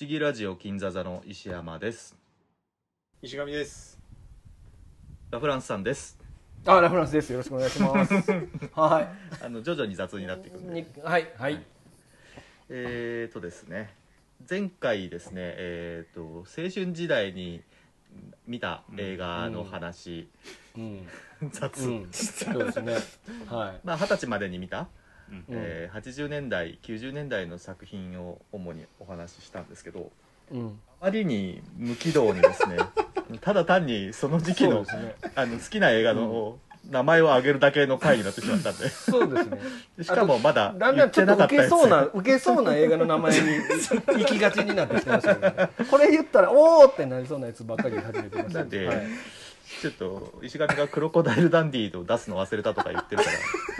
思議ラジオ金座座の石山です石上ですラフランスさんですあ、ラフランスです。よろしくお願いします。はあの徐々に雑になっていくんい。でにはい、はい。えーとですね前回ですねえーと青春時代に見た映画の話、うん。雑、うん。そうですね。は まあ二十歳までに見た、うんえー80年代90年代の作品を主にお話ししたんですけどい。うん。あまりに無軌道にですね ただ単にその時期の,、ね。あの好きな映画の名前を挙げるだけの回になってしまったんでそうですね。しかもまだだんだんちょっと受けそうな、受けそうな映画の名前に 行きがちになってきてましたけどね。これ言ったら、おーってなりそうなやつばっかり始めてましたなんではい。ちょっと石上がクロコダイルダンディーを出すの忘れたとか言ってるか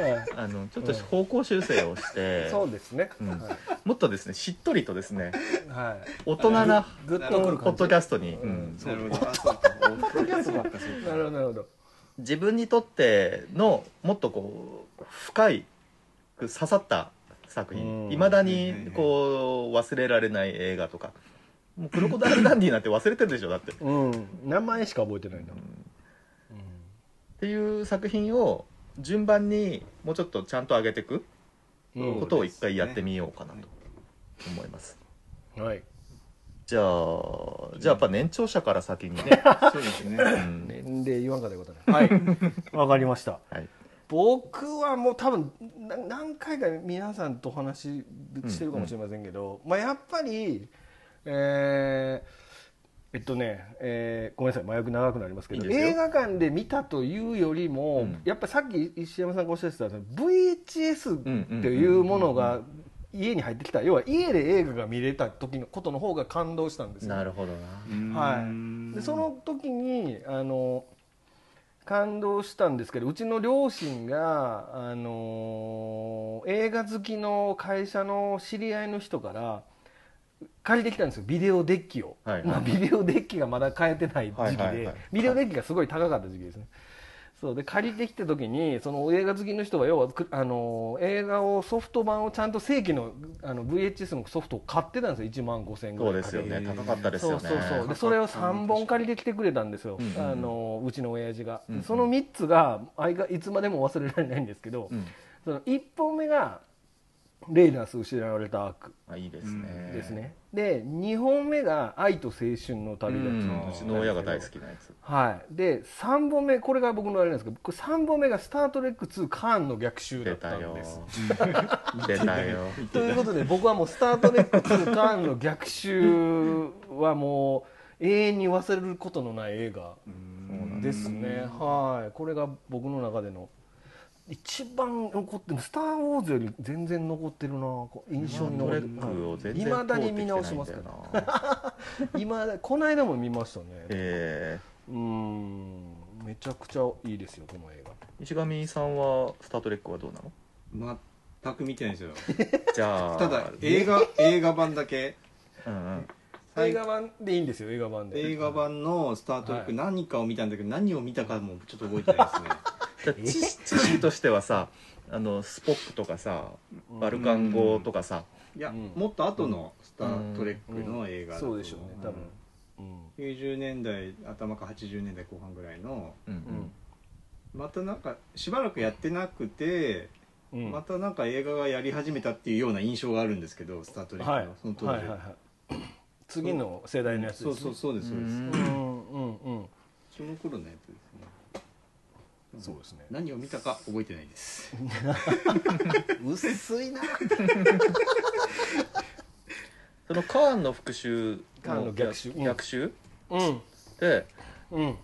らはいあのちょっと方向修正をして、そうですね。うんはもっとですねしっとりとですねい。はい。大人なぐっとくるポッドキャストに、うんうんなるほどあそうかポッドキャストばっかそうなるほど、なるほど。自分にとってのもっとこう深い刺さった作品うんいまだにこう忘れられない映画とかもうクロコダイルダンディーなんて忘れてるでしょだって、うん。名前しか覚えてないんだうん。っていう作品を順番にもうちょっとちゃんと上げていくうん。ことを一回やってみようかなと思います、うん。はい。じゃあじゃあやっぱ年長者から先にね、そうですねうん年齢言わんかったことね。はい。わかりました。はい僕はもう多分な何回か皆さんとお話ししてるかもしれませんけど、まあ、やっぱり、えーえっとね、えーごめんなさい麻薬長くなりますけど。映画館で見たというよりも、うん。やっぱりさっき石山さんがおっしゃってた VHS っていうものが家に入ってきた。要は家で映画が見れた時のことの方が感動したんですよ。なるほどな。はい、でその時にあの感動したんですけどうちの両親があの映画好きの会社の知り合いの人から借りてきたんですよ。ビデオデッキを、はいはい。まあ、ビデオデッキがまだ買えてない時期で、はいはいはい。ビデオデッキがすごい高かった時期ですね。そう。で借りてきた時にその映画好きの人は要はくあの映画をソフト版をちゃんと正規のあの VHS のソフトを買ってたんですよ。1万5000円ぐそうらいですよね。えー高かったですよね。そうそうそう。でそれを3本借りてきてくれたんですよ、うんうん。うんあのうちの親父が、うんうん。その3つがあいがいつまでも忘れられないんですけど、うん。その1本目が「レイナース失われた悪。あいいですね」ですね、で2本目が「愛と青春のう旅立ち」んうちの親が大好きなやつ。はい、で3本目これが僕のあれなんですけどこれ3本目が「スター・トレック2カーンの逆襲」だった出たよ。んです出たよ。ということで僕はもう「スター・トレック2カーンの逆襲」はもう永遠に忘れることのない映画ですね。はい。これが僕の中での一番残ってる「スター・ウォーズ」より全然残ってるな。こう印象に残ってる。いまだに見直しますから今だ この間も見ましたね。えうん。めちゃくちゃいいですよこの映画。ー石上さんは「スター・トレック」はどうなの？全く見てないんですよ。じゃあ ただ映画映画版だけ。うんうん。映画版でいいんですよ映画版で。映画版の「スター・トレック」は何かを見たんだけど何を見たかもちょっと覚えてないですね知知識としてはさあのスポックとかさバルカン号とかさ。いや、うん。もっと後の「スター・トレック」の映画だとそうでしょうね多分。うん。90年代頭か80年代後半ぐらいのまたなんかしばらくやってなくて、うん。またなんか映画がやり始めたっていうような印象があるんですけど「スター・トレック」の、はい。その当時、はいはいはい。次の世代のやつですね。そうそうそうですそうです、うんうんうんうん。その頃のやつですねそうですね。何を見たか覚えてないです。薄いな。そのカーンの復讐カーンの逆襲？うん。逆襲？うん。でうん。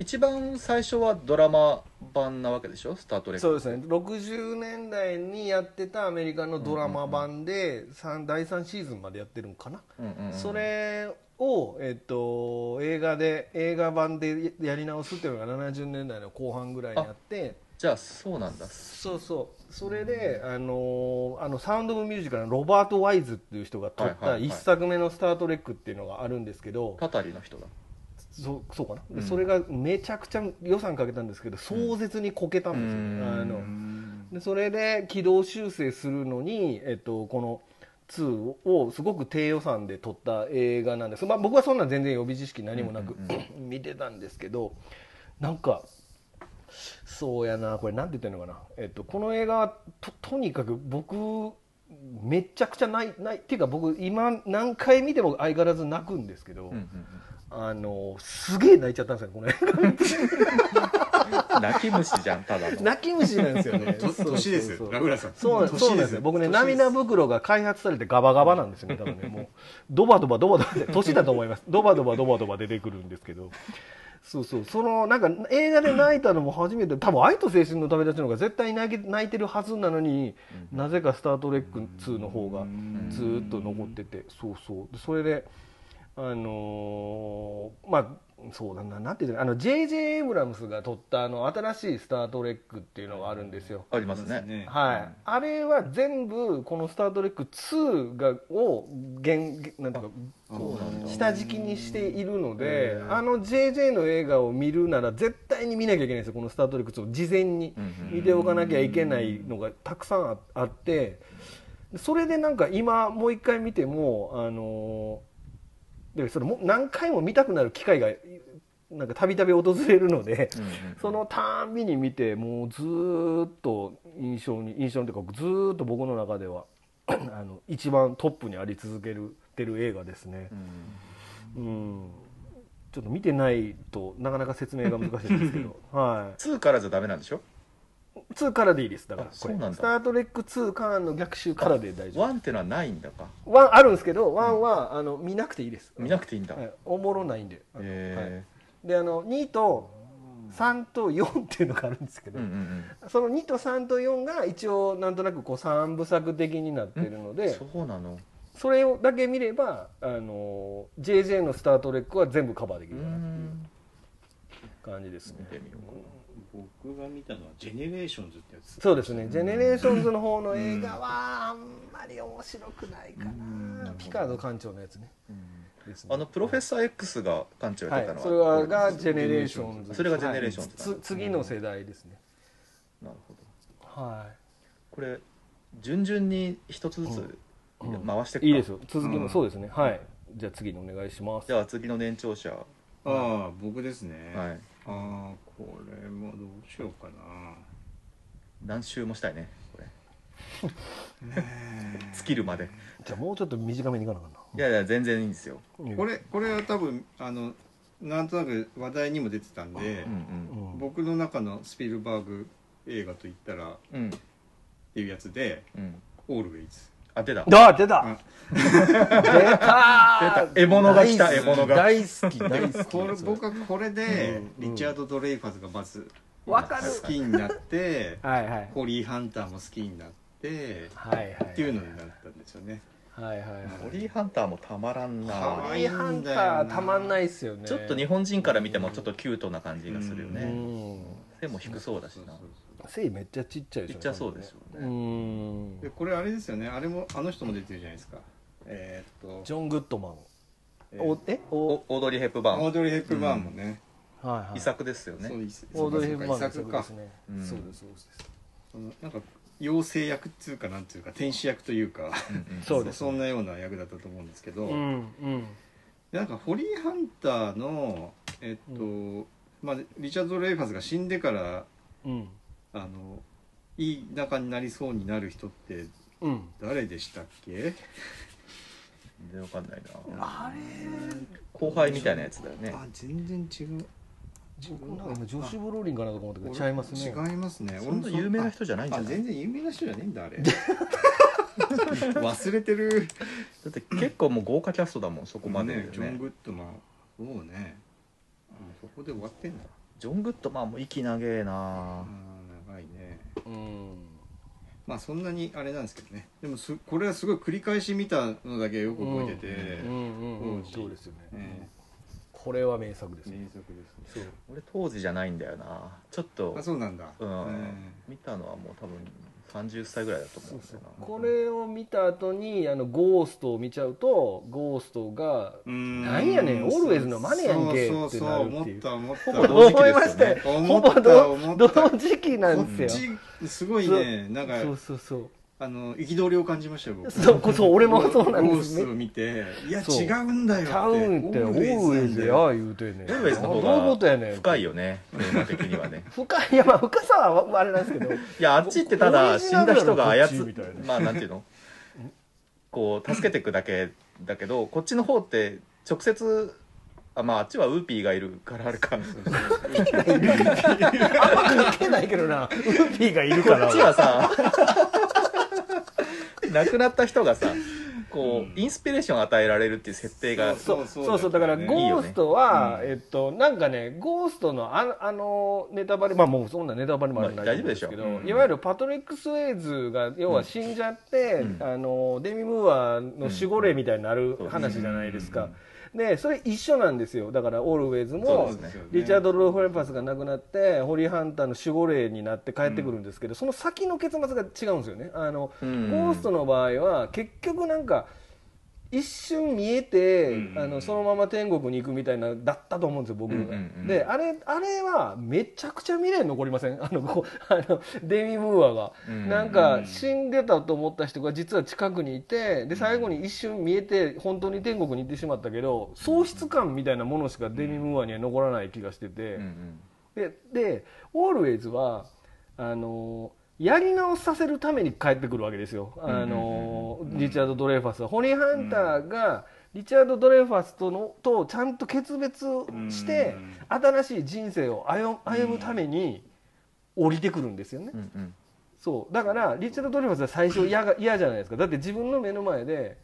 一番最初はドラマ版なわけでしょ「スター・トレック」そうですね。60年代にやってたアメリカのドラマ版で三第3シーズンまでやってるんかな？うんうんうん。それを、えっと、映画で映画版でやり直すっていうのが70年代の後半ぐらいにあってじゃあそうなんだ。そうそう。それであのあのサウンド・オブ・ミュージカルのロバート・ワイズっていう人が撮ったはいはいはい。一作目の「スター・トレック」っていうのがあるんですけど、たたりの人だ。そうそうかな、でうん。それがめちゃくちゃ予算かけたんですけど壮絶にこけたんですよ、うん。あのでそれで軌道修正するのに、えっと、この2をすごく低予算で撮った映画なんです、まあ、僕はそんな全然予備知識何もなく、見てたんですけどなんかそうやなこれなんて言ってるのかな、えっと、この映画はととにかく僕めちゃくちゃ泣い泣いっていうか僕今何回見ても相変わらず泣くんですけど、うんうんあのすげえ泣いちゃったんですよこの映画。う ん 泣き虫じゃんただの。泣き虫なんですよね。と年ですそうそう。そうラグラさん。そうなん年そうなんですよ。僕ね涙袋が開発されてガバガバなんですよね多分ね。もうドバドバドバドバで 年だと思います。ドバドバドバドバ出てくるんですけど。そうそう。そのなんか映画で泣いたのも初めて多分愛と青春の旅立ちの方が絶対泣け泣いてるはずなのに、なぜか「スター・トレック2」の方がずーっと残ってて。そうそう。でそれであのーまあそうだななんていうのあの J.J. エイブラムスが撮ったあの新しい「スター・トレック」っていうのがあるんですよ。ありますね。はい、あれは全部この「スター・トレック2」が、を原なんていうかこう下敷きにしているのであの JJ の映画を見るなら絶対に見なきゃいけないんですよこの「スター・トレック2」を。事前に見ておかなきゃいけないのがたくさんああってそれでなんか今もう一回見てもあのでそれも何回も見たくなる機会がなんかたびたび訪れるので。うんうんそのたんびに見てもうずーっと印象に印象にというかずーっと僕の中では あの一番トップにあり続けるてる映画ですね。う、んうん、ちょっと見てないとなかなか説明が難しいんですけど。は2からじゃダメなんでしょ？い2からでいいです。だからこれあそうなんだ。スター・トレック2カーンの逆襲からで大丈夫。1ってのはないんだか。ワンあるんですけどワンはあの見なくていいです。見なくていいんだ。はい、おもろないんで。あのはい。へであの2と3と4っていうのがあるんですけど、えうんうん。その2と3と4が一応なんとなくこう3部作的になってるのうん。でそうなの。それをだけ見ればあの JJ の「スター・トレック」は全部カバーできうるかなっていんう感じですね。見てみようか僕が見たのは「ジェネレーションズ」ってやつ。そうですね「ジェネレーションズ」の方の映画はあんまり面白くないかうん。なピカード艦長のやつね。ですね。あのプロフェッサー X が館長やってたのは、はい。それはがジェネレーションズそれがジェネレーションズはい。つ次の世代ですね。なるほど。はこれ順々に一つずつうん。回してくか。いいいですよ。続きうん。もそうですね。はい。じゃあ次にお願いします。じゃあ次の年長者。はああ僕ですね、い。ああこれもどうしようかな。何周もしたいねこれ。え。尽きるまで。じゃあもうちょっと短めにいかなあかんな。いやいや全然いいんですよ。これこれは多分あのなんとなく話題にも出てたんでうん、うん僕の中のスピルバーグ映画といったらっうん。うんていうやつでうん「オールウェイズあ出た。あ出た。あ出た。獲物が来た獲物が。大好き大好き。これ僕はこれでうんリチャード・ドレイファスがまずわかる。好きになってはいはい。ホリー・ハンターも好きになってはいはいっていうのになったんですよね。はいはいはい。ホリーハンターもたまらんな。ホリーハンターたまんないっすよね。ちょっと日本人から見てもちょっとキュートな感じがするようねん。背も低そうだしな背めっちゃちっちゃいですよねちっちゃそうですようね。ん。でこれあれですよね。あれもあの人も出てるじゃないですか。えーっと。ジョン・グッドマン。えー。おえ？おおオードリー・ヘップバーン。オードリー・ヘップバーンもね、はいはい。遺作ですよね。そうですオードリー・ヘップバーンの遺作か。そうですそうです。そのなんか妖精役っていうかなんていうか天使役というか。うんうん。そうですそんなような役だったと思うんですけど、うんうん。でなんかホリー・ハンターのえっと、まあ、リチャード・レイファスが死んでからうんあのいい仲になりそうになる人ってうん。誰でしたっけ？全然わかんないな。あれ？後輩みたいなやつだよね。あ全然違う。僕なんか。今ジョシュ・ブローリンかなと思ったけど違いますね。違いますね。そんな有名な人じゃないんじゃあない？全然有名な人じゃねえんだあれ。忘れてる。だって結構もう豪華キャストだもんそこまでね。ジョン・ねグッドマンそうね。あそこで終わってんだ。ジョン・グッドマンも息長えな。あー長いねうん。まあそんなにあれなんですけどね。でもすこれはすごい繰り返し見たのだけよく覚えてて、うんうんうん当時。そうですよね。えこれは名作ですね。え名作ですねそう。俺当時じゃないんだよな。ちょっと。あそうなんだ、うん。え。見たのはもう多分30歳ぐらいだと思うんだよな。これを見た後にあのゴーストを見ちゃうとゴーストがえうん。なんやねんオールウェイズのマネやんけそうってなるっていう。た思った。ほぼ同時期思いまですよね。したよ思った。ほぼ同思った同時期なんこですよ。すごいね。なんかそうそうそうあの憤りを感じましたよ僕。そうこそう俺もそうなんですね。ゴーストを見ていやそう違うんだよって。ちゃうんってオーウェイズや言うてんね。んオーウェイズの方どういうことやね深いよねテーマ的にはね。深い。いやまあ深さはあれなんですけど。いやあっちってただ死んだ人が操ちみたいな。まあなんていうの？こう助けていくだけだけどこっちの方って直接あまああっちはウーピーがいるからあれかあんま関係ないけどな。ウーピーがいるからこっちはさ亡くなった人がさこう、インスピレーションを与えられるっていう設定がそうそう。そうそう。だからゴーストは、えっとなんかねゴーストのああのネタバレまあもうそんなネタバレもあるんですけど、大丈夫でしょう。んいわゆるパトリック・スウェイジが要は死んじゃって、うん。あのデミ・ムーアの守護霊みたいになる話じゃないですか、でそれ一緒なんですよ。だからオールウェイズもリチャード・ローフレンパスが亡くなってホリー・ハンターの守護霊になって帰ってくるんですけど、その先の結末が違うんですよね。あの、うん。ゴーストの場合は結局なんか一瞬見えて、うんあのそのまま天国に行くみたいなだったと思うんですよ僕が、うんうんうん。であれあれはめちゃくちゃ未練残りません？あのこうあのデミ・ムーアが、うんなんか死んでたと思った人が実は近くにいてで最後に一瞬見えて本当に天国に行ってしまったけど喪失感みたいなものしかデミ・ムーアには残らない気がしてて、うんうん。ででオールウェイズはあのやり直させるために帰ってくるわけですよ、あのリチャード・ドレイファス。は。ホニー・ハンターが、リチャード・ドレイファスとのとちゃんと決別して、新しい人生を歩歩むために降りてくるんですよね。うんうん。そう。だからリチャード・ドレイファスは最初嫌が嫌じゃないですか。だって自分の目の前で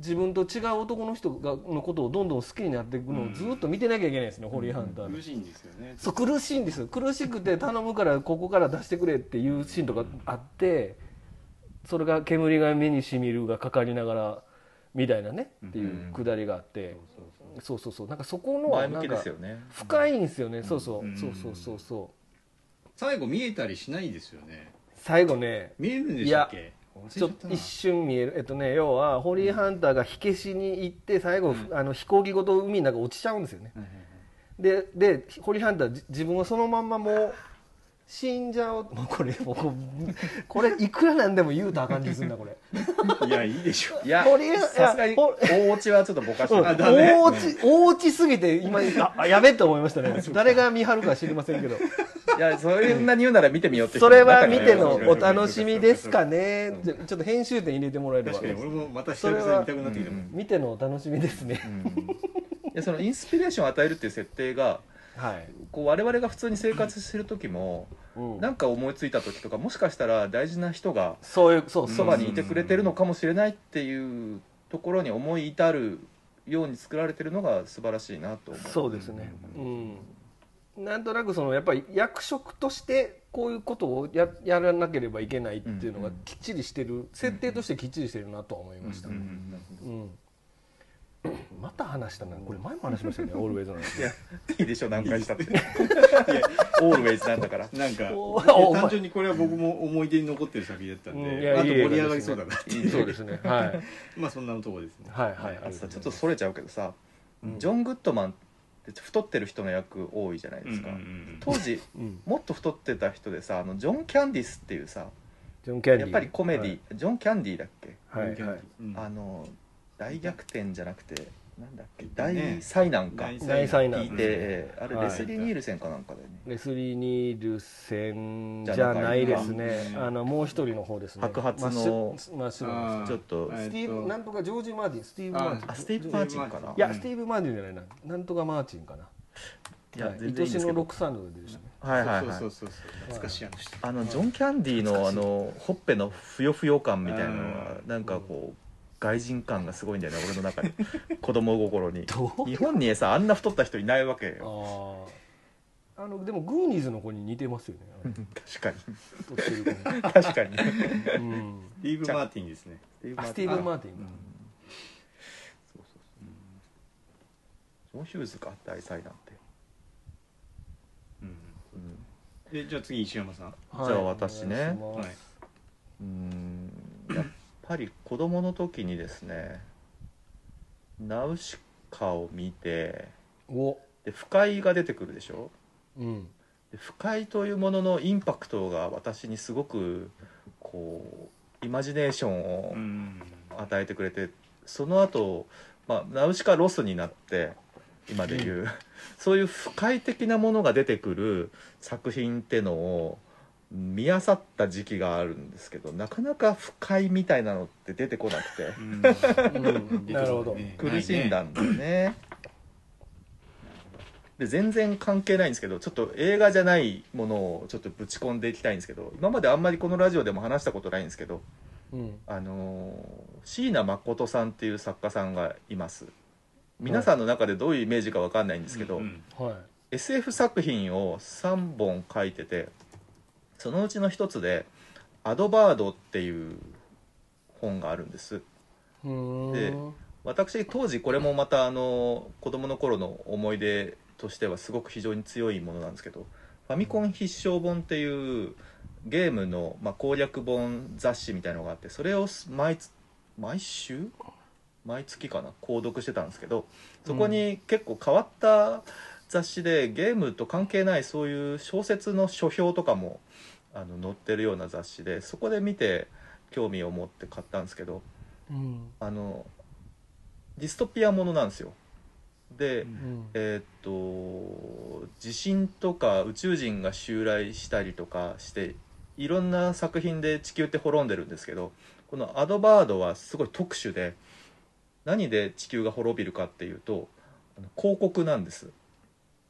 自分と違う男の人がのことをどんどん好きになっていくのをずっと見てなきゃいけないですね、ホリー・ハンターの苦しいんですよね。そう苦しいんですよ。苦しくて頼むからここから出してくれっていうシーンとかあってそれが煙が目にしみるがかかりながらみたいなねっていうくだりがあって。そうそうそう。なんかそこのはなんか深いんですよね。そうそう。うん。そうそうそうそう。最後見えたりしないですよね。最後ね。見えるんでしたっけ？ちょっと一瞬見える。えっとね要はホリー・ハンターが火消しに行って最後あの飛行機ごと海の中落ちちゃうんですよね。ででホリーハンターじ自分はそのまんまもう死んじゃう。もうこれもうこれいくらなんでも言うとあかん気するなこれ。いやいいでしょ。いやホリーさすがに大落ちはちょっとぼかしてうん大落ち大落ちすぎて今ああやべって思いましたね。誰が見張るか知りませんけど。いやそんなに言うなら見てみようって人それは見てのお楽しみですかね。ちょちょっと編集点入れてもらえれば。確かに俺もまた久々に見たくなってきた。もん見てのお楽しみですね。うん。いやそのインスピレーションを与えるっていう設定がはい、こう我々が普通に生活してる時もうん。なんか思いついた時とかもしかしたら大事な人がそういうそうそばにいてくれてるのかもしれないっていうところに思い至るように作られてるのが素晴らしいなと思う。そうですね、うん、なんとなくそのやっぱり役職としてこういうことをややらなければいけないっていうのがきっちりしてる、設定としてきっちりしてるなとは思いました、ううんん。うんまた話したな。これ前も話しましたよね。オールウェイズの話いやいいでしょ何回したって。いやオールウェイズなんだから。なんか単純にこれは僕も思い出に残ってる作品だったんうん。いであと盛り上がりそうだなっていう。そうですね。はい。まあそんなとこですね。はいはい。あとさちょっとそれちゃうけどさ、うん。ジョン・グッドマンって太ってる人の役多いじゃないですか、うんうんうん当時うん。もっと太ってた人でさあのジョン・キャンディスっていうさジョン・キャンディやっぱりコメディ、ジョン・キャンディだっけ、はい。はい、あの大逆転じゃなくてなんだっけ？ね。大災難か、大大災難。聞いて、えーあれはい。レスリー・ニールセンかなんかだよね、レスリー・ニールセンじゃないですね。あのもう一人の方ですね。白髪の。マッシュマッシュル。あー。ちょっとはいスティーブなんとかジョージ・マーティン。スティーブ・マーティン。あスティーブ・マーチンかな。いやスティーブ・マーティンじゃないな。なんとかマーチンかな。はい。いや愛しのロクサーヌでしたね。はいはいはい。そうそうそうそう懐かしいあの人。あのジョン・キャンディのあのほっぺのふよふよ感みたいなのはなんかこう外人感がすごいんだよね俺の中で。子供心に。どう？日本にさあんな太った人いないわけよ。あー。あのでもグーニーズの子に似てますよね。あの 確かに。太ってる子に。確かに。うん。スティーブ・マーティンですね。あスティーブ・マーティンうんそうそうそう。ジョン・ヒューズか大災難って、うん。うん。でじゃあ次石山さん。はい。じゃあ私ね。はいお願いします。うん。やっぱり子供の時にですねナウシカを見てお。で不快が出てくるでしょ？うん。で不快というもののインパクトが私にすごくこうイマジネーションをうん。与えてくれてその後、まあナウシカロスになって今でいう、そういう不快的なものが出てくる作品ってのを見漁った時期があるんですけどなかなか不快みたいなのって出てこなくて。うん。うん。なるほど。苦しんだんだよね。で全然関係ないんですけどちょっと映画じゃないものをちょっとぶち込んでいきたいんですけど今まであんまりこのラジオでも話したことないんですけどうん。あのー椎名誠さんっていう作家さんがいます。皆さんの中でどういうイメージかわかんないんですけど、うんはい。SF 作品を3本書いててそのうちの一つで「アドバード」っていう本があるんです。で私当時これもまたあの子供の頃の思い出としてはすごく非常に強いものなんですけどファミコン必勝本っていうゲームの、まあ、攻略本雑誌みたいのがあってそれを毎つ毎週？毎月かな？購読してたんですけどそこに結構変わった雑誌でゲームと関係ないそういう小説の書評とかもあの載ってるような雑誌でそこで見て興味を持って買ったんですけどうん。あのディストピアものなんですよ。で、うん。うんえーっと地震とか宇宙人が襲来したりとかしていろんな作品で地球って滅んでるんですけどこのアドバードはすごい特殊で何で地球が滅びるかっていうと広告なんです。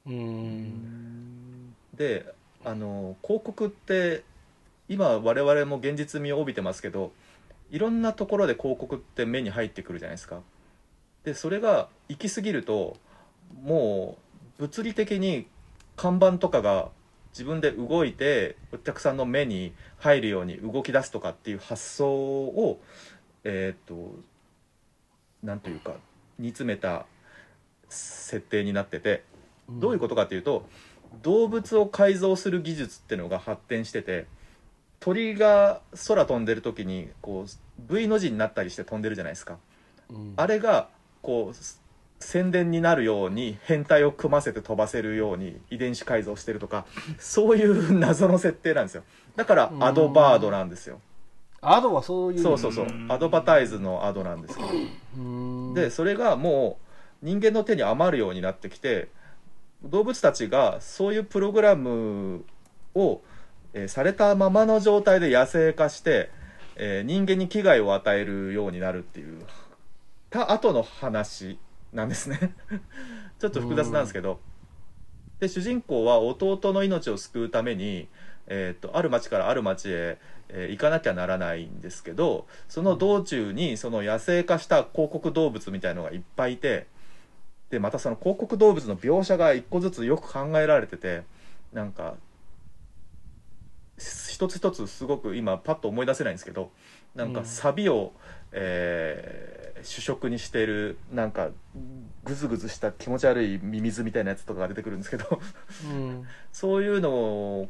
うーん。であの広告って今我々も現実味を帯びてますけどいろんなところで広告って目に入ってくるじゃないですか。でそれが行き過ぎるともう物理的に看板とかが自分で動いてお客さんの目に入るように動き出すとかっていう発想をえーっとなんというか煮詰めた設定になっててどういうことかというと動物を改造する技術っていうのが発展してて鳥が空飛んでる時にこう V の字になったりして飛んでるじゃないですか。うん。あれがこう宣伝になるように変態を組ませて飛ばせるように遺伝子改造してるとかそういう謎の設定なんですよ。だからアドバードなんですよ。アドはそういう。そうそうそう。アドバタイズのアドなんですけどでそれがもう人間の手に余るようになってきて動物たちがそういうプログラムを、えーされたままの状態で野生化して、えー人間に危害を与えるようになるっていう。た後の話なんですね。ちょっと複雑なんですけど。で主人公は弟の命を救うために、えー、とある町からある町へ、えー行かなきゃならないんですけどその道中にその野生化した広告動物みたいのがいっぱいいてでまたその広告動物の描写が一個ずつよく考えられててなんか一つ一つすごく今パッと思い出せないんですけどなんかうん。サビを、えー主食にしてるなんかグズグズした気持ち悪いミミズみたいなやつとかが出てくるんですけどうん。そういうのを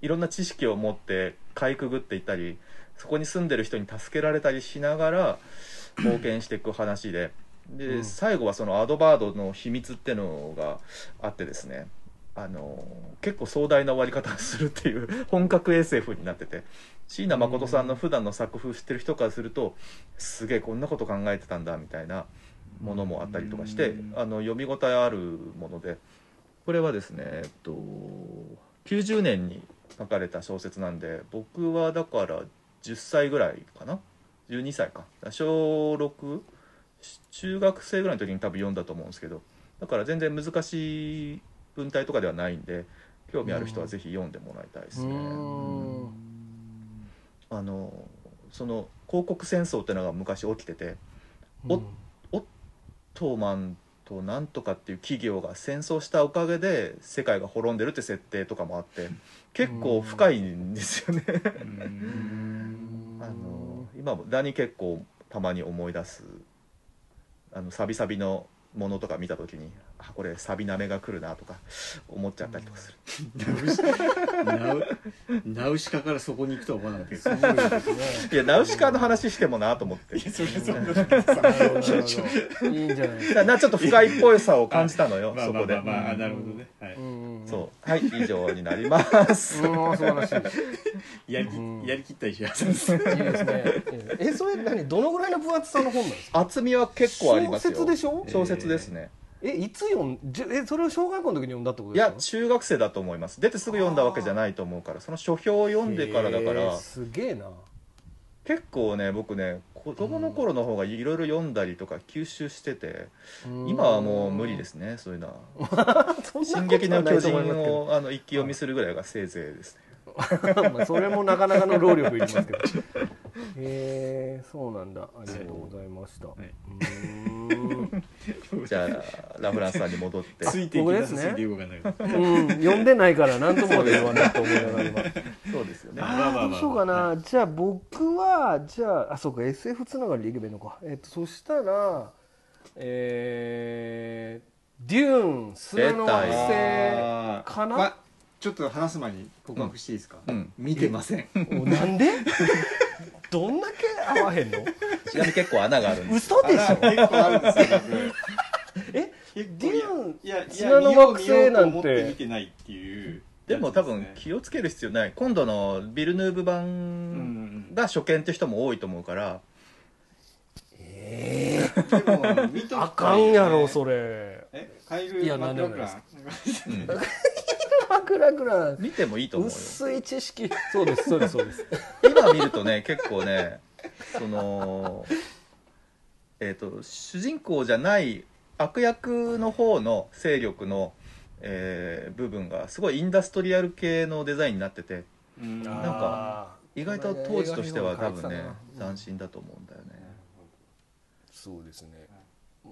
いろんな知識を持ってかいくぐっていったりそこに住んでる人に助けられたりしながら 冒険していく話でで、うん。最後はそのアドバードの秘密ってのがあってですねあの結構壮大な終わり方をするっていう 本格 SF になってて椎名誠さんの普段の作風知ってる人からするとすげえこんなこと考えてたんだみたいなものもあったりとかしてうん。あの読み応えあるものでこれはですねえっと90年に書かれた小説なんで僕はだから10歳ぐらいかな？12歳か。小6中学生ぐらいの時に多分読んだと思うんですけどだから全然難しい文体とかではないんで興味ある人はぜひ読んでもらいたいですうね。ーん。あのその広告戦争っていうのが昔起きてておトーマンとなんとかっていう企業が戦争したおかげで世界が滅んでるって設定とかもあって結構深いんですよね。あの今もだに結構たまに思い出すあのサビサビのものとか見た時にあこれサビなめが来るなとか思っちゃったりとかする、ナウ ナウシカからそこに行くとは思わなかったけど。すごいですねいやナウシカの話してもなと思って。いやそれそんないいんじゃないなちょっと深いっぽいさを感じたのよまあまあそこで、まあまああなるほどね。はい。そう。はい以上になります。うん素晴らしい。やりきうん。やりきった石原さんです。いいですね。えそれ何どのぐらいの分厚さの本なんですか？厚みは結構ありますよ。小説でしょ？小説ですね、えいつ読んじゅえそれを小学校の時に読んだってこといですか？や中学生だと思います。出てすぐ読んだわけじゃないと思うからその書評を読んでからだから、へーすげえな。結構ね僕ね子供の頃の方がいろいろ読んだりとか吸収してて、今はもう無理ですねそういうのは「そんな進撃の巨人を」あの一気読みするぐらいがせいぜいですね。まあそれもなかなかの労力いりますけどへえそうなんだ。ありがとうございました、はい。うーん。じゃあラフランスさんに戻って。ついていき僕ですぎてかんないうん読んでないから何とも言わないと思いながら今。そうですよね。あまあまあまああ。どうしようかな、じゃあ僕はじゃああそうか SF つながりでいけばいいのかえっとそしたらえー、デューン砂の惑星かな？まあちょっと話す前に告白していいですか、うん。見てません。おなんで？どんだけ合わへんの？ちなみに結構穴があるんです。嘘でしょ？結構あるんですよ。デューンいやいや砂の惑星なんて。見てないっていうでも多分気をつける必要ない。今度のビルヌーブうん版が初見って人も多いと思うからえでも見ときたいよね。あかんやろそれ。えカイルいやマクラクランうん。マクラクラ見てもいいと思うよ。薄い知識。そうですそうですそうです。今見るとね結構ねそのえっ、と主人公じゃない悪役の方の勢力の、えー部分がすごいインダストリアル系のデザインになってて。うん。なんか意外と当時としては多分ね斬斬新だと思うんだよねそうですね。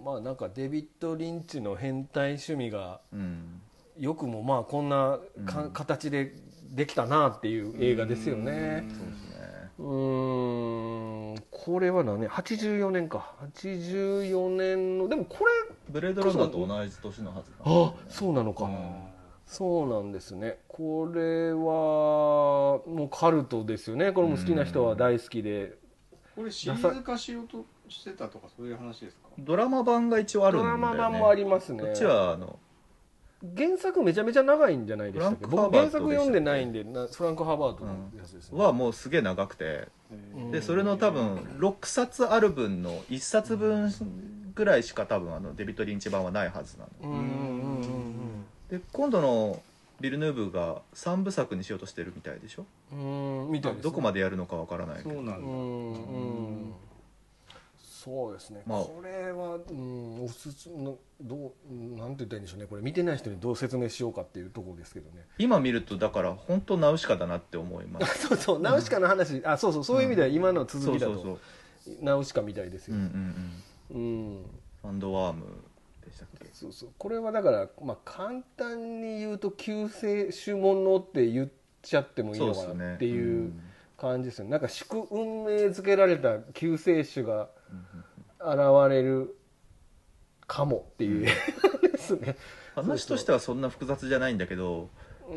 まあなんかデビッド・リンチの変態趣味がうん。よくもまあこんなか、うん。形でできたなっていう映画ですよね。そうですね。うーん。これは何？年84年か。84年のでもこれブレードランナーと同じ年のはずだ。あそうなのか、うんそうなんですね。これはもうカルトですよね。これも好きな人は大好きで、これシリーズ化しようとしてたとかそういう話ですか？ドラマ版が一応あるんドだよね。ラマ版もありますね。こっちはあの原作めちゃめちゃ長いんじゃないでしたっけ？フランクハーバート僕原作読んでないんでなフランク・ハーバートのやつですね、はもうすげえ長くて。でそれの多分6冊ある分の1冊分ぐらいしか多分あのデビッド・リンチ版はないはずなの。うんうんうんで今度のビルヌーブが3部作にしようとしてるみたいでしょ？うんうんみたいです、ね、どこまでやるのかわからないけど。そうなんだ。うんうんそうですね、まあ。これは、うん、おすすのどうなんて言ったらいいんでしょうね。これ見てない人にどう説明しようかっていうところですけどね。今見るとだから本当ナウシカだなって思います。そうそうナウシカの話、あそうそうそういう意味では今の続きだそうそうそう。とナウシカみたいですよ、うんうんうん。うん。ファンドワームでしたっけ？そうそう。これはだから、まあ、簡単に言うと救世主ものって言っちゃってもいいのかなっていう感じですよね。なんか祝運命づけられた救世主が現れるかもっていう。映画ですね、話としてはそんな複雑じゃないんだけど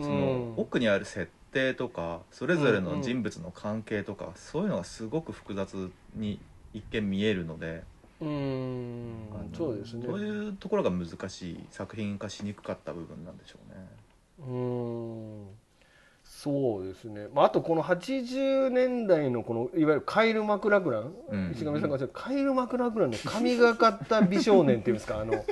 そのうん奥にある設定とかそれぞれの人物の関係とかそういうのがすごく複雑に一見見えるのでうん。そうですね。そういうところが難しい作品化しにくかった部分なんでしょうね。うんそうですね、まあ、あとこの80年代のこのいわゆるカイル・マクラクラン、うん。石上さんがカイル・マクラクランの神がかった美少年っていうんですか？あの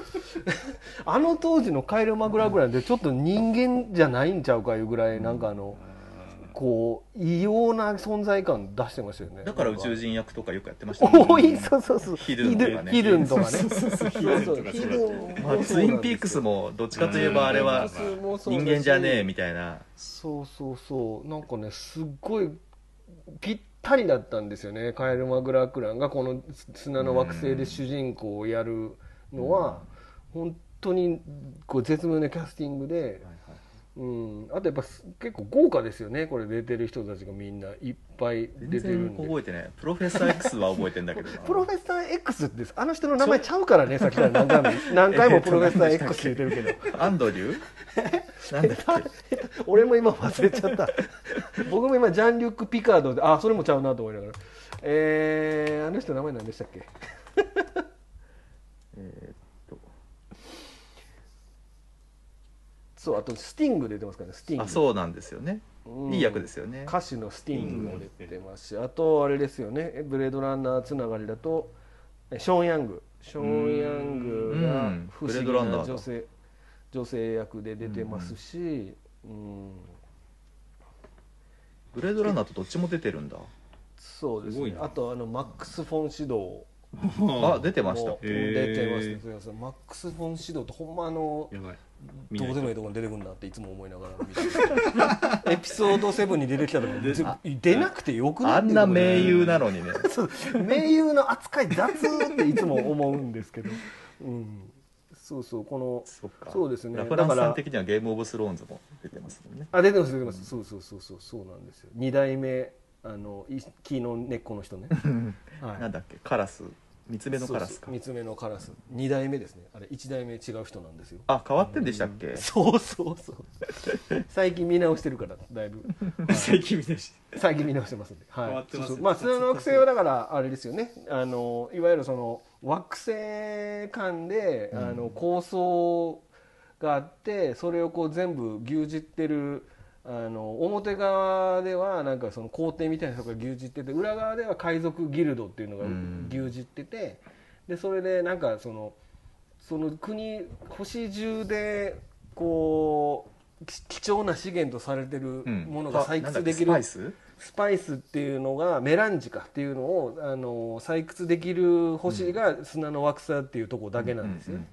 あの当時のカイル・マクラクランってちょっと人間じゃないんちゃうかいうぐらいなんかあのこう異様な存在感出してましたよね。だから宇宙人役とかよくやってましたね。多いそうそうそう。ヒルンとかね。ヒルンとかね。そうそうそうヒルンとかヒそうルンまあ、ツインピークスもどっちかといえばあれは人間じゃねえみたいな。そうそうそう。なんかねすっごいぴったりだったんですよね。カエル・マグラクランがこの砂の惑星で主人公をやるのは。本当にこう絶妙なキャスティングでうん、あとやっぱす結構豪華ですよねこれ出てる人たちがみんな。いっぱい全出てるんで。然覚えてない。プロフェッサー X は覚えてんだけどな。プロフェッサー X ってあの人の名前ちゃうからね さっきから何回も何回もプロフェッサー X って言ってるけど。アンドリュー なんだっけ？俺も今忘れちゃった。僕も今ジャン・リュック・ピカードであそれもちゃうなと思いながら。えー、あの人名前何でしたっけ？えーっそうあとスティング出てますからねスティング。あそうなんですよね。うん。いい役ですよね。歌手のスティングも出てますし、あとあれですよね。ブレードランナーつながりだとえショーン・ヤング。ショーン・ヤングがうん。不思議ブレードランナーだな女性女性役で出てますし、うん。ブレードランナーとどっちも出てるんだ。そうですね。あとあのマックス・フォン・シド あ出てました。出てました。すいません。マックス・フォン・シドってほんまあのやばいどうでもいいとこに出てくるんだっていつも思いながら。見てるエピソード7に出てきたとかで出なくてよくない？あんな名優なのにね。そう。名優の扱い雑っていつも思うんですけど、うん、そうそうこのそうですね。だからさん的にはゲームオブスローンズも出てますもんね。あ出てます出てます。そうそうそうそうそうなんですよ。二代目あのい木の根っこの人ね、はい。なんだっけ？カラス三つ目のカラスか。そうそう三つ目のカラス。二代目ですね。あれ一代目違う人なんですよ。あ変わってんでしたっけ？そうそうそう。最近見直してるからだいぶ。最近見たし最近見直してますんで、はい、変わってますそうそう。まあ砂の惑星はだからあれですよね。あのいわゆるその惑星間で、あの構想があってそれをこう全部牛耳ってるあの表側ではなんかその皇帝みたいな人が牛耳ってて裏側では海賊ギルドっていうのがうん。牛耳っててでそれでなんかそのその国星中でこうき貴重な資源とされてるうん。ものが採掘できるスパイス？っていうのがメランジカっていうのをあの採掘できる星が砂の惑星っていうところだけなんですよ。ね、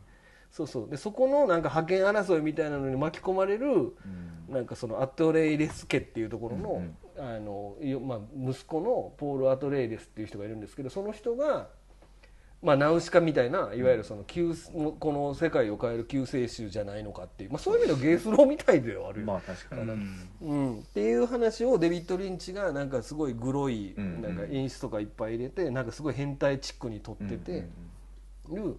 そうそう。でそこのなんか覇権争いみたいなのに巻き込まれるうん。なんかそのアトレイレス家っていうところの,、うんあのよまあ、息子のポール・アトレイレスっていう人がいるんですけどその人が、まあ、ナウシカみたいないわゆるその救この世界を変える救世主じゃないのかっていう、まあ、そういう意味ではゲースローみたいではあるよ。ねまあ確かに、うん、っていう話をデビッド・リンチがなんかすごいグロいうんなんか演出とかいっぱい入れてなんかすごい変態チックに撮ってていう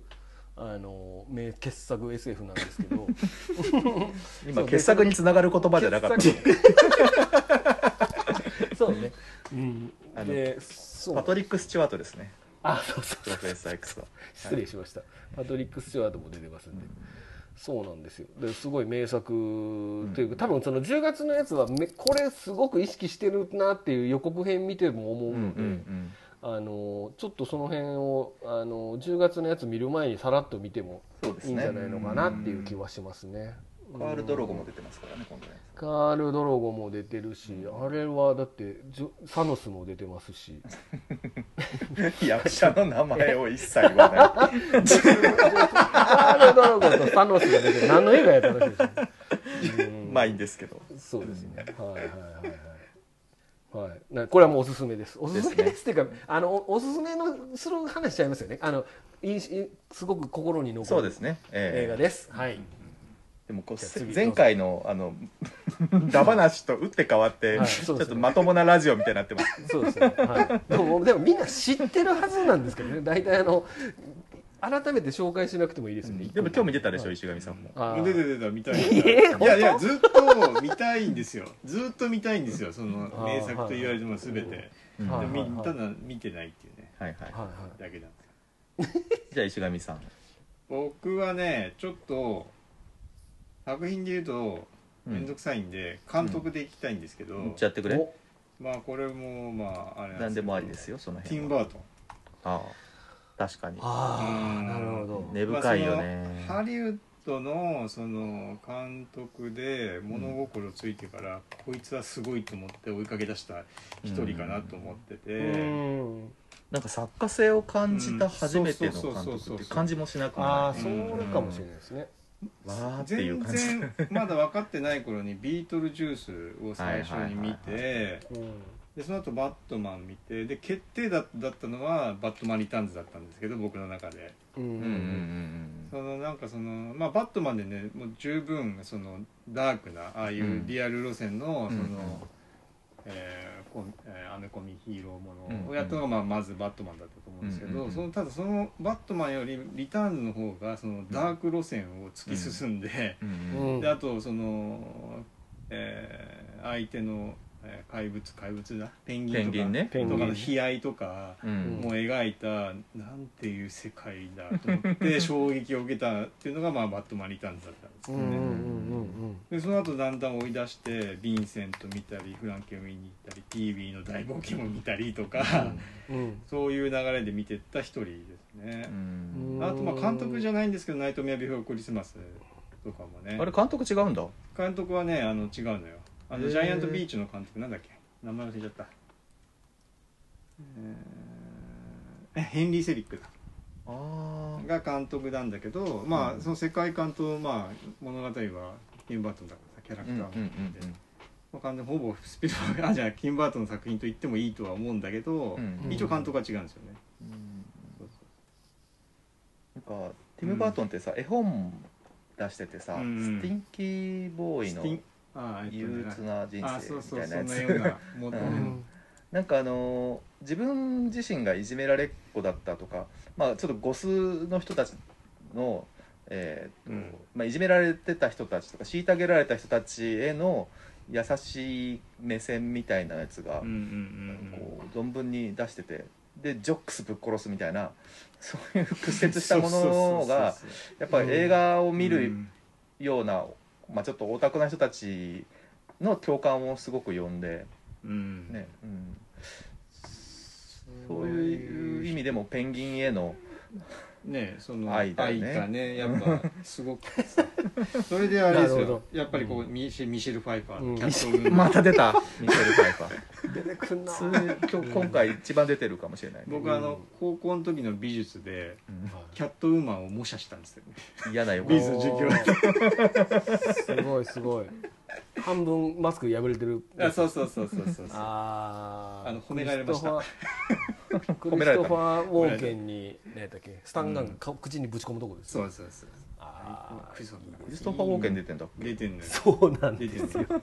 あの名傑作 SF なんですけど。今傑作につながる言葉じゃなかった。そうね、うん、あのでそう。パトリック・スチュワートですね。あそうそうプロフェッサー X は失礼しました、パトリック・スチュワートも出てますんで、そうなんですよ。ですごい名作というか、多分その10月のやつはめこれすごく意識してるなっていう予告編見ても思ううんので、うんあのちょっとその辺をあの10月のやつ見る前にさらっと見てもいいんじゃないのかなっていう気はしますね。うん。カール・ドロゴも出てますからね今度ね。カール・ドロゴも出てるし、あれはだってジョサノスも出てますし。役者の名前を一切言わない。カール・ドロゴとサノスが出てる。何の映画やったらしいですねうんまあいいんですけど。そうですね。はいはいはいはい。これはもうおすすめです。おすすめですっていうか、あのおおすすめのする話しちゃいますよね。あのすごく心に残るそうですね、ええ映画です。はい。でもこう前回のあの ダ話と打って変わって、はいちょっとまともなラジオみたいになってますそうですね。はい。でもでもみんな知ってるはずなんですけどね。大体あの改めて紹介しなくてもいいですよね。でも興味出たでしょ、はい。石上さんも。出て出た見た。い えーいやいやずっと見たいんですよ。ずっと見たいんですよその名作と言われて。も全てただ見てないっていうね。はいはい。だけなんですじゃあ石上さん。僕はねちょっと作品で言うとうん。面倒くさいんで監督でいきたいんですけど、言っちゃってくれ。おまあこれもまああれなん何でもありでですよそのティンバートン。ああ確かにあうんあなるほど。根深いよまあね、そのハリウッドのその監督で物心ついてから、こいつはすごいと思って追いかけ出した一人かなと思ってて、うん。なんか作家性を感じた初めての監うんそうそうそうそう督って感じもしなくああないそうかもしれないですね。わーっていう全感じ然まだ分かってない頃にビートルジュースを最初に見て、うん。でその後バットマン見てで決定だだったのはバットマンリターンズだったんですけど僕の中で。うんうんうんうん。そのなんかそのまあバットマンでねもう十分そのダークなああいうリアル路線のその、うんええーアメコミヒーローもうんのをやったのが、まあ、まずバットマンだったと思うんですけど、そのただそのバットマンよりリターンズの方がそのダーク路線を突き進んで、うんうん。であとその、えー相手の、えー怪物怪物だ？ペンギンとか。ペンギンね。ペンギンとかの悲哀とか。うん。もう描いたなんていう世界だと思って 衝撃を受けたっていうのが、まあ、バットマンリターンズだったんですうんうんうんでその後だんだん追い出してヴィンセント見たりフランケンを見に行ったり TV の大冒険も見たりとか、うん。うん。そういう流れで見てった一人ですね。う、んうん。あとまあ監督じゃないんですけど「ナイトメアビフォークリスマス」とかもね。あれ監督違うんだ。監督はねあの違うのよあのジャイアントビーチの監督なんだっけ？名前忘れちゃった。えーえヘンリー・セリックだ。あが監督なんだけどまうん。あその世界観とまあ物語はキム・バートンだからさキャラクターまあ完全にほぼスピルバーグあじゃあキム・バートンの作品と言ってもいいとは思うんだけど、うんうん一応監督は違うんですよね、うん。なんかティム・バートンってさ絵本出しててさうんスティンキーボーイのスティンあーえっとね憂鬱な人あそう生そうそんみたいなやつ。なようなもの、ううん。んなんかあのー自分自身がいじめられっ子だったとかまあちょっとゴスの人たちのえーとうん。まあ、いじめられてた人たちとか虐げられた人たちへの優しい目線みたいなやつがうんうんうんこう存分に出しててでジョックスぶっ殺すみたいな そういう屈折したものがそうそうそうやっぱり映画を見るうん。ような、まあ、ちょっとオタクな人たちの共感をすごく呼んで、うん。ねうん、そういう。意味でもペンギンへのねその愛だよねがねやっぱ すごくさ。それであれですよ。やっぱりこうミシェミシェル・ファイファーうん。また出た。ミシェル・ファイファー出てくんな。今日今回一番出てるかもしれない。ね、僕あの高校の時の美術でうん。キャットウーマンを模写したんですよ。ね嫌なよ。美術授業。すごいすごい。半分マスク破れてる。あそうそうそうそうそうあー。あの褒められました。クリストファークリストファー・ウォーケンに何やったっけスタンガンか口にぶち込むとこですそうそうそう。あクリストファークリストファー・ウォーケン出てんだっけ？出てんのよ。ーそうなん出ですよ。てんのよ。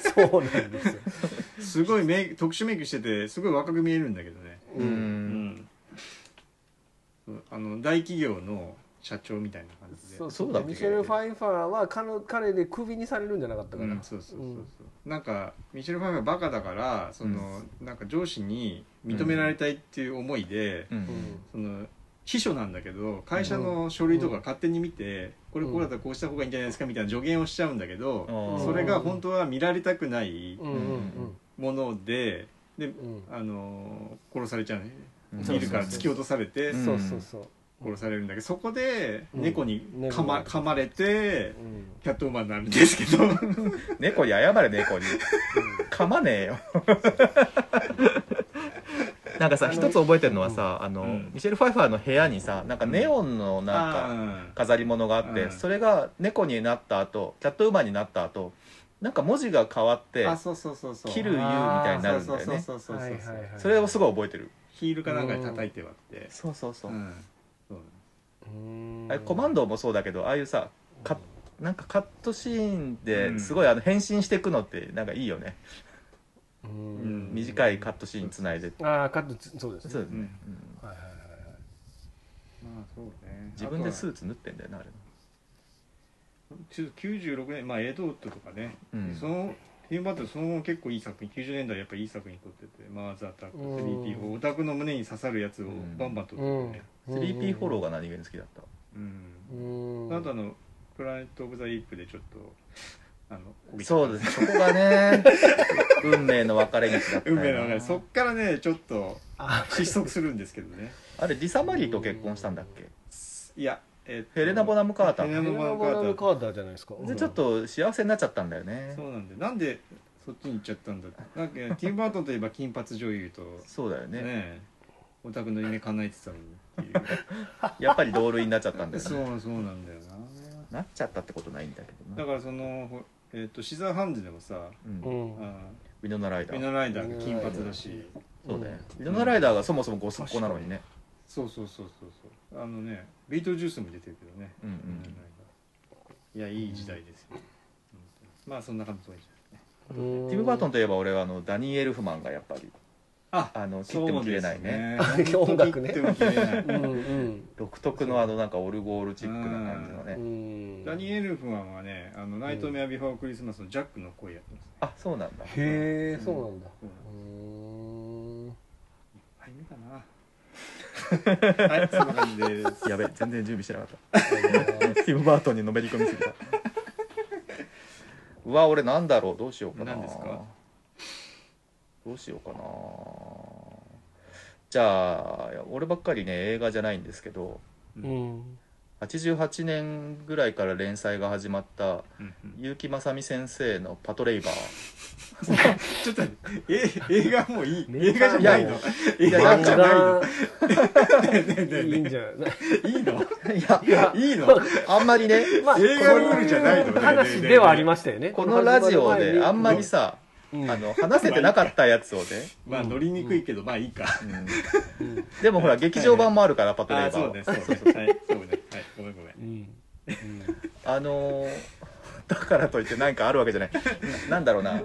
そうなんですよ。すごいメイク特殊メイクしててすごい若く見えるんだけどね。ううん。うん。んあの大企業の社長みたいな感じで。そうそうだっけ？ミシェル・ファイファーは彼彼でクビにされるんじゃなかったかな、うん、そうそうそうそう、う。んなんかミシェル・ファイファーバカだからその、なんか上司に認められたいっていう思いで、うん。その秘書なんだけけど会社の書類とか勝手に見て、これこうだったらこうした方がいいんじゃないですかみたいな助言をしちゃうんだけど、それが本当は見られたくないものでで、うん。あのー殺されちゃうね。うん。ビルから突き落とされてうんそうそうそう。殺されるんだけどそこでうん。猫に猫噛ま,、が噛まれてうん。キャットウーマンになるんですけど。猫に謝れ猫に。噛まねえよ なんかさ一つ覚えてるのはさあの、うん。ミシェル・ファイファーの部屋にさなんかネオンのなんかあ飾り物があって、うん。それが猫になった後キャットウーマンになった後なんか文字が変わってーあそうそうそうそう。切る言うみたいになるんだよね。それをすごい覚えてる。ヒールかなんかで叩いて割って。そうそうそう、あれコマンドもそうだけどああいうさカなんかカットシーンうん。ですごいあの変身していくのってなんかいいよね、短いカットシーンつないでああカットつそうですね。そうですね、うん。うんはいはいはいはい。まあそうね。自分でスーツ縫ってんだよなあれ。ちょっと96年まあエドウッドとかね、うん。そのティム・バートンその後結構いい作品90年代やっぱりいい作品撮ってて「マーズ・アタック」うん「3P4」オタクの胸に刺さるやつをバンバン撮ってて。ね、3P フォローが何気に好きだった。うん。うん。あとあの「プラネット・オブ・ザ・イープ」でちょっとあのそうです。そこがね 運命の分かれ道だったよ運命の中でそっからねちょっとあ。失速するんですけどね。あれリサ・マリーと結婚したんだっけ？いや、えっとヘレナ・ボナム・カーター。ヘレナ・ボナム・カーターじゃないですか。でちょっと幸せになっちゃったんだよね。そうなんでなんでそっちに行っちゃったんだって。なんかティム・バートンといえば金髪女優とそうだよね。ねオタクの夢叶えてたのにっていう。やっぱり同類になっちゃったんだよそねうそうなんだよな。なっちゃったってことないんだけどな。だからその、ほえっとシザーハンズでもさうん。うん。あウィノナライダー。ウィノライダーが金髪だし。そうね。ウィノナライダーがそもそもごすっこなのにね。そうそうそうそうそう。あのねビートルジュースも出てるけどね。うんうん。ウィノナ・ライダー。いやいい時代ですよ、うん。まあそんな感じで。すねティム・バートンといえば俺はあのダニー・エルフマンがやっぱりああの切っても切れないね。音楽ね。切っても切れない。うんうん。独特のあのなんかオルゴールチックな感じのう。ねん。ダニエル・エルフマンはね「あのナイトメア・ビフォー・クリスマス」のジャックの声やってます。ねあそうなんだ。へえそうなんだ。うん。うー。んはい見たなはいそんな。感じですやべ全然準備してなかった。ティム・バートンにのめり込みすぎた。うわ俺なんだろう。どうしようかな。何ですか？どうしようかな。じゃあ俺ばっかりね映画じゃないんですけどうん。88年ぐらいから連載が始まったうんうん。結城正美先生の「パトレイバー。ちょっとえ映画もうい？い映画じゃないの？い映や画じゃないの？いいんじゃないいいの」いやいいの。あんまりねまあ映画ルールじゃないのこ話ではありましたよね。このラジオであんまりさうんあの話せてなかったやつをね、まあ乗りにくいけどまあいいか。でもほら劇場版もあるからパトレイあバーは。そうねそうね。はいそうね。はいごめんごめん。うん。あのー だからといって何かあるわけじゃない。ななんだろうな。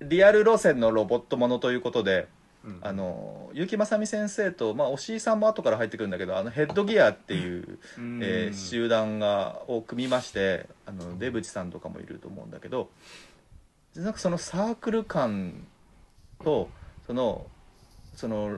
リアル路線のロボットものということでうん。あの結城正美先生と、まあ、押井さんも後から入ってくるんだけどあのヘッドギアっていう、うん。えー集団がを組みましてあの出渕さんとかもいると思うんだけどなんかそのサークル感とそのその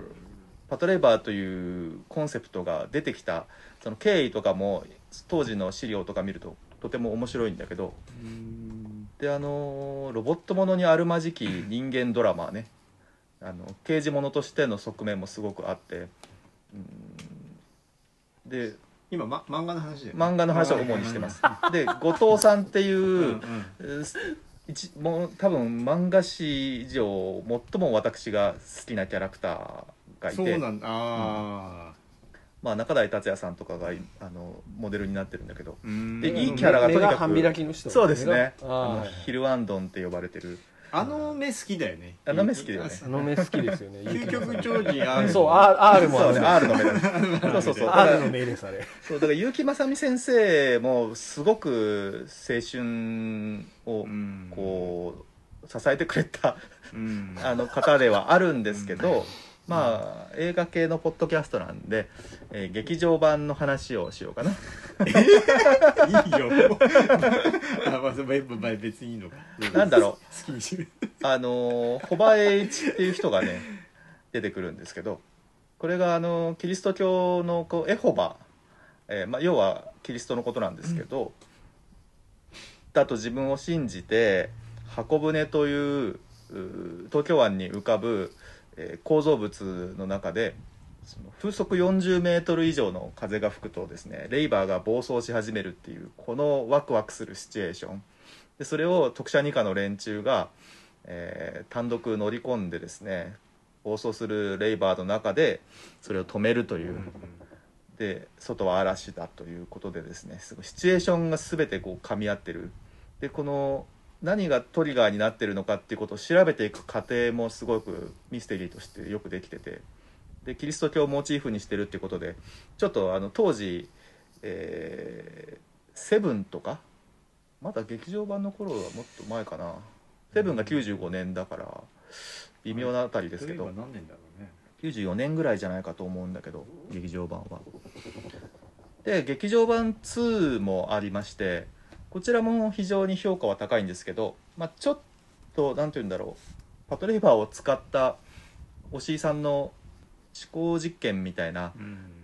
パトレイバーというコンセプトが出てきたその経緯とかも当時の資料とか見るととても面白いんだけどうんであのロボットものにあるまじき人間ドラマね。あの刑事ものとしての側面もすごくあってうん。で今、ま、漫画の話で、漫画の話を主にしてます。で後藤さんっていう、一もう多分漫画史上最も私が好きなキャラクターがいて。そうなんだ。あまあ、中台達也さんとかがいあのモデルになってるんだけど。でいいキャラがとにかく。目半開きの人そうですね。目あのヒルアンドンって呼ばれてるあの目好きだよね。あの目好きだよね。あの目好きですよね。究極超人 R そう R, R もそうね R の目だそうそうそう。R のら目ですあれ。そうだから結城正美先生もすごく青春をうん。こう支えてくれたうん。あの方ではあるんですけど、まあ映画系のポッドキャストなんで、えー劇場版の話をしようかな。いいよ。あ、まあ、まあ別にいいのか。なんだろ好きにしあのーホバエイチっていう人がね出てくるんですけどこれがあのキリスト教のこうエホバ、えーまあ、要はキリストのことなんですけど、だと自分を信じて箱舟というう東京湾に浮かぶ、え構造物の中でその風速40メートル以上の風が吹くとですねレイバーが暴走し始めるっていうこのワクワクするシチュエーション。でそれを特殊二課の連中が、えー単独乗り込んでですね暴走するレイバーの中でそれを止めるという、で外は嵐だということでですねすごいシチュエーションが全てこう噛み合ってる。でこの何がトリガーになってるのかっていうことを調べていく過程もすごくミステリーとしてよくできてて。でキリスト教をモチーフにしてるっていうことでちょっとあの当時、えーセブンとかまだ劇場版の頃はもっと前かな。セブンが95年だから微妙なあたりですけど、何年だろうね。94年ぐらいじゃないかと思うんだけど劇場版は。で劇場版2もありましてこちらも非常に評価は高いんですけど、まあ、ちょっと何て言うんだろう。パトレーバーを使った押井さんの思考実験みたいな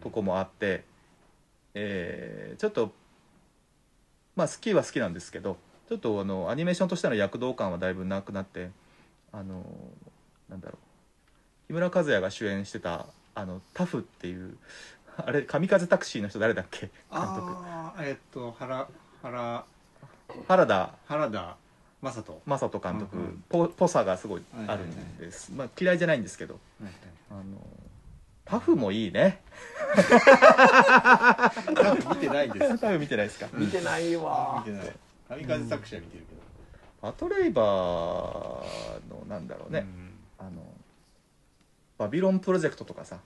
とこもあって、えーちょっとまあ好きは好きなんですけどちょっとあのアニメーションとしての躍動感はだいぶなくなってあのなんだろう。木村和也が主演してたあのタフっていうあれ神風タクシーの人誰だっけ？監督。えっと原原原田原田正人。雅人監督、うんうん。ぽぽさがすごいあるんです、まあ、嫌いじゃないんですけど。あのタフもいいね。見てないです。タフ見てないですか？見てないわ。見てない。神風作者見てるけパトレイバーのなんだろうね、あのバビロンプロジェクトとかさ。う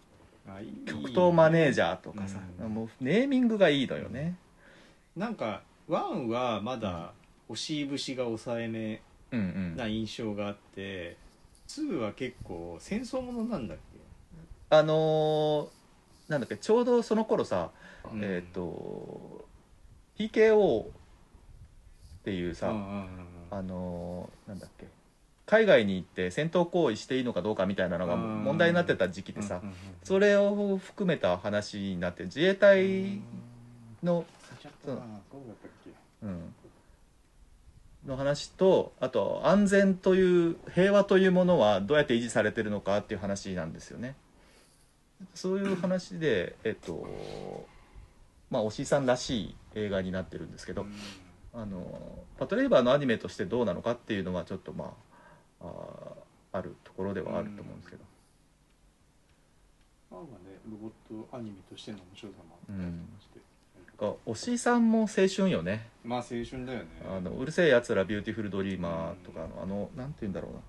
んあいい。極東マネージャーとかさ、うん。もうネーミングがいいのよね。なんかワンはまだ押し節が抑えめうんうん。な印象があって2は結構戦争ものなんだっあのーなんだっけ？ちょうどその頃さ、け、えっ、と PKO っていうさ、うんうんうんうん。あのーなんだっけ？海外に行って戦闘行為していいのかどうかみたいなのがうん。問題になってた時期でさうんうんうんそれを含めた話になって自衛隊の、ちょっとなそうだったっけ？うん、の話とあと安全という平和というものはどうやって維持されてるのかっていう話なんですよね。そういう話で、えっとまあ、押井さんらしい映画になってるんですけど、あのパトレイバーのアニメとしてどうなのかっていうのはちょっとまああーあるところではあると思うんですけど、ワンはねロボットアニメとしての面白さもあったりして、なんか押井さんも青春よね。まあ青春だよね。あのうる星やつらビューティフルドリーマーとかのあのなんて言うんだろうな。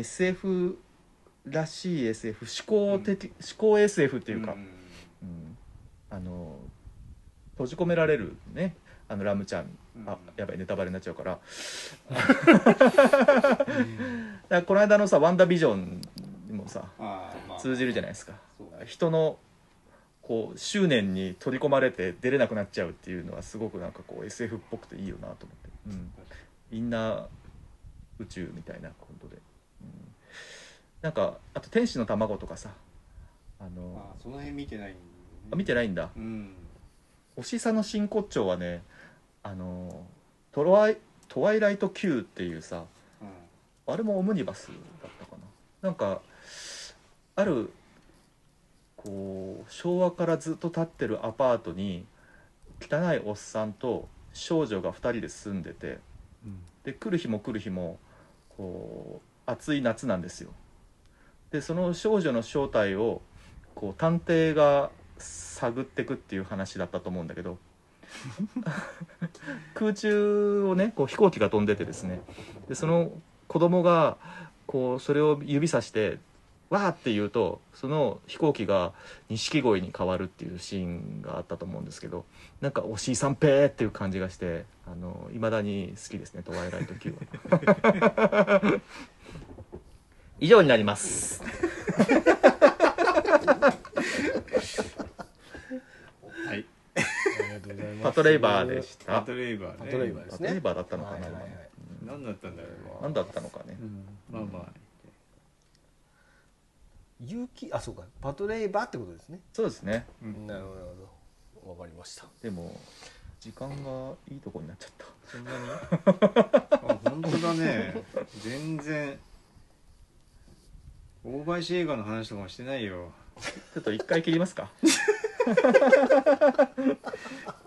SF らしい SF 思考的、思考 SF っていうか、ん。うん。あの閉じ込められるね。あのラムちゃん。あやばいネタバレになっちゃうから。だからこの間のさ「ワンダービジョン」にもさまあ。通じるじゃないですか。人のこう執念に取り込まれて出れなくなっちゃうっていうのはすごくなんかこう SF っぽくていいよなと思って、うん、みんな宇宙みたいなことで、うん、なんかあと「天使の卵」とかさ。あのあその辺見てないんだ。よねあ見てないんだ。うん。おしさの真骨頂はねあのトワイ「トワイライト Q」っていうさうん。あれもオムニバスだったかな。なんかあるこう昭和からずっと建ってるアパートに汚いおっさんと少女が2人で住んでてで来る日も来る日もこう暑い夏なんですよ。でその少女の正体をこう探偵が探ってくっていう話だったと思うんだけど 空中をねこう飛行機が飛んでてですね。でその子供がこうそれを指さしてわーって言うとその飛行機が錦鯉に変わるっていうシーンがあったと思うんですけどなんか「おしいさんぺー」っていう感じがしてあの未だに好きですね「トワイライト Q」は。以上になります。はい。ありがとうございますパトレイバーでした。パトレイバーね。パトレイバーですね。パトレイバーだったのかな、はいはいはい。何だったんだろう何だったのかね、まあまあ勇気あそうかパトレイバーってことですね。そうですね。うん。なるほどわかりました。でも時間がいいとこになっちゃった。そんなに？あ本当だね。全然。大林映画の話とかもしてないよ。ちょっと一回切りますか、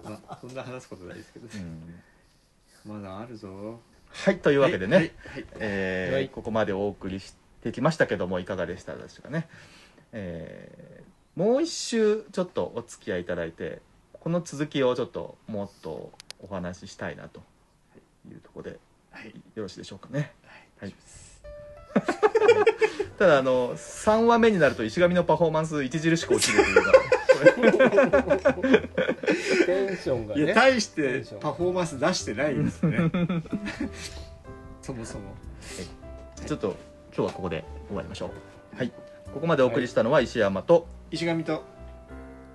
まあそんな話すことないですけど。うん。まだあるぞ。はいというわけでね、はいはいえーはい。ここまでお送りしてきましたけどもいかがでしたでしょうかね、えーもう一周ちょっとお付き合いいただいてこの続きをちょっともっとお話ししたいなというところではい。よろしいでしょうかね。はい。はい。ただあの3話目になると石上のパフォーマンス著しく落ちるというか。テンションがね。いや大しテてパフォーマンス出してないですね。そもそも。ちょっと今日はここで終わりましょう。はい。ここまでお送りしたのは石山と、石上と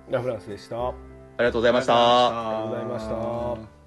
ラフランスでした。ありがとうございました。ありがとうございました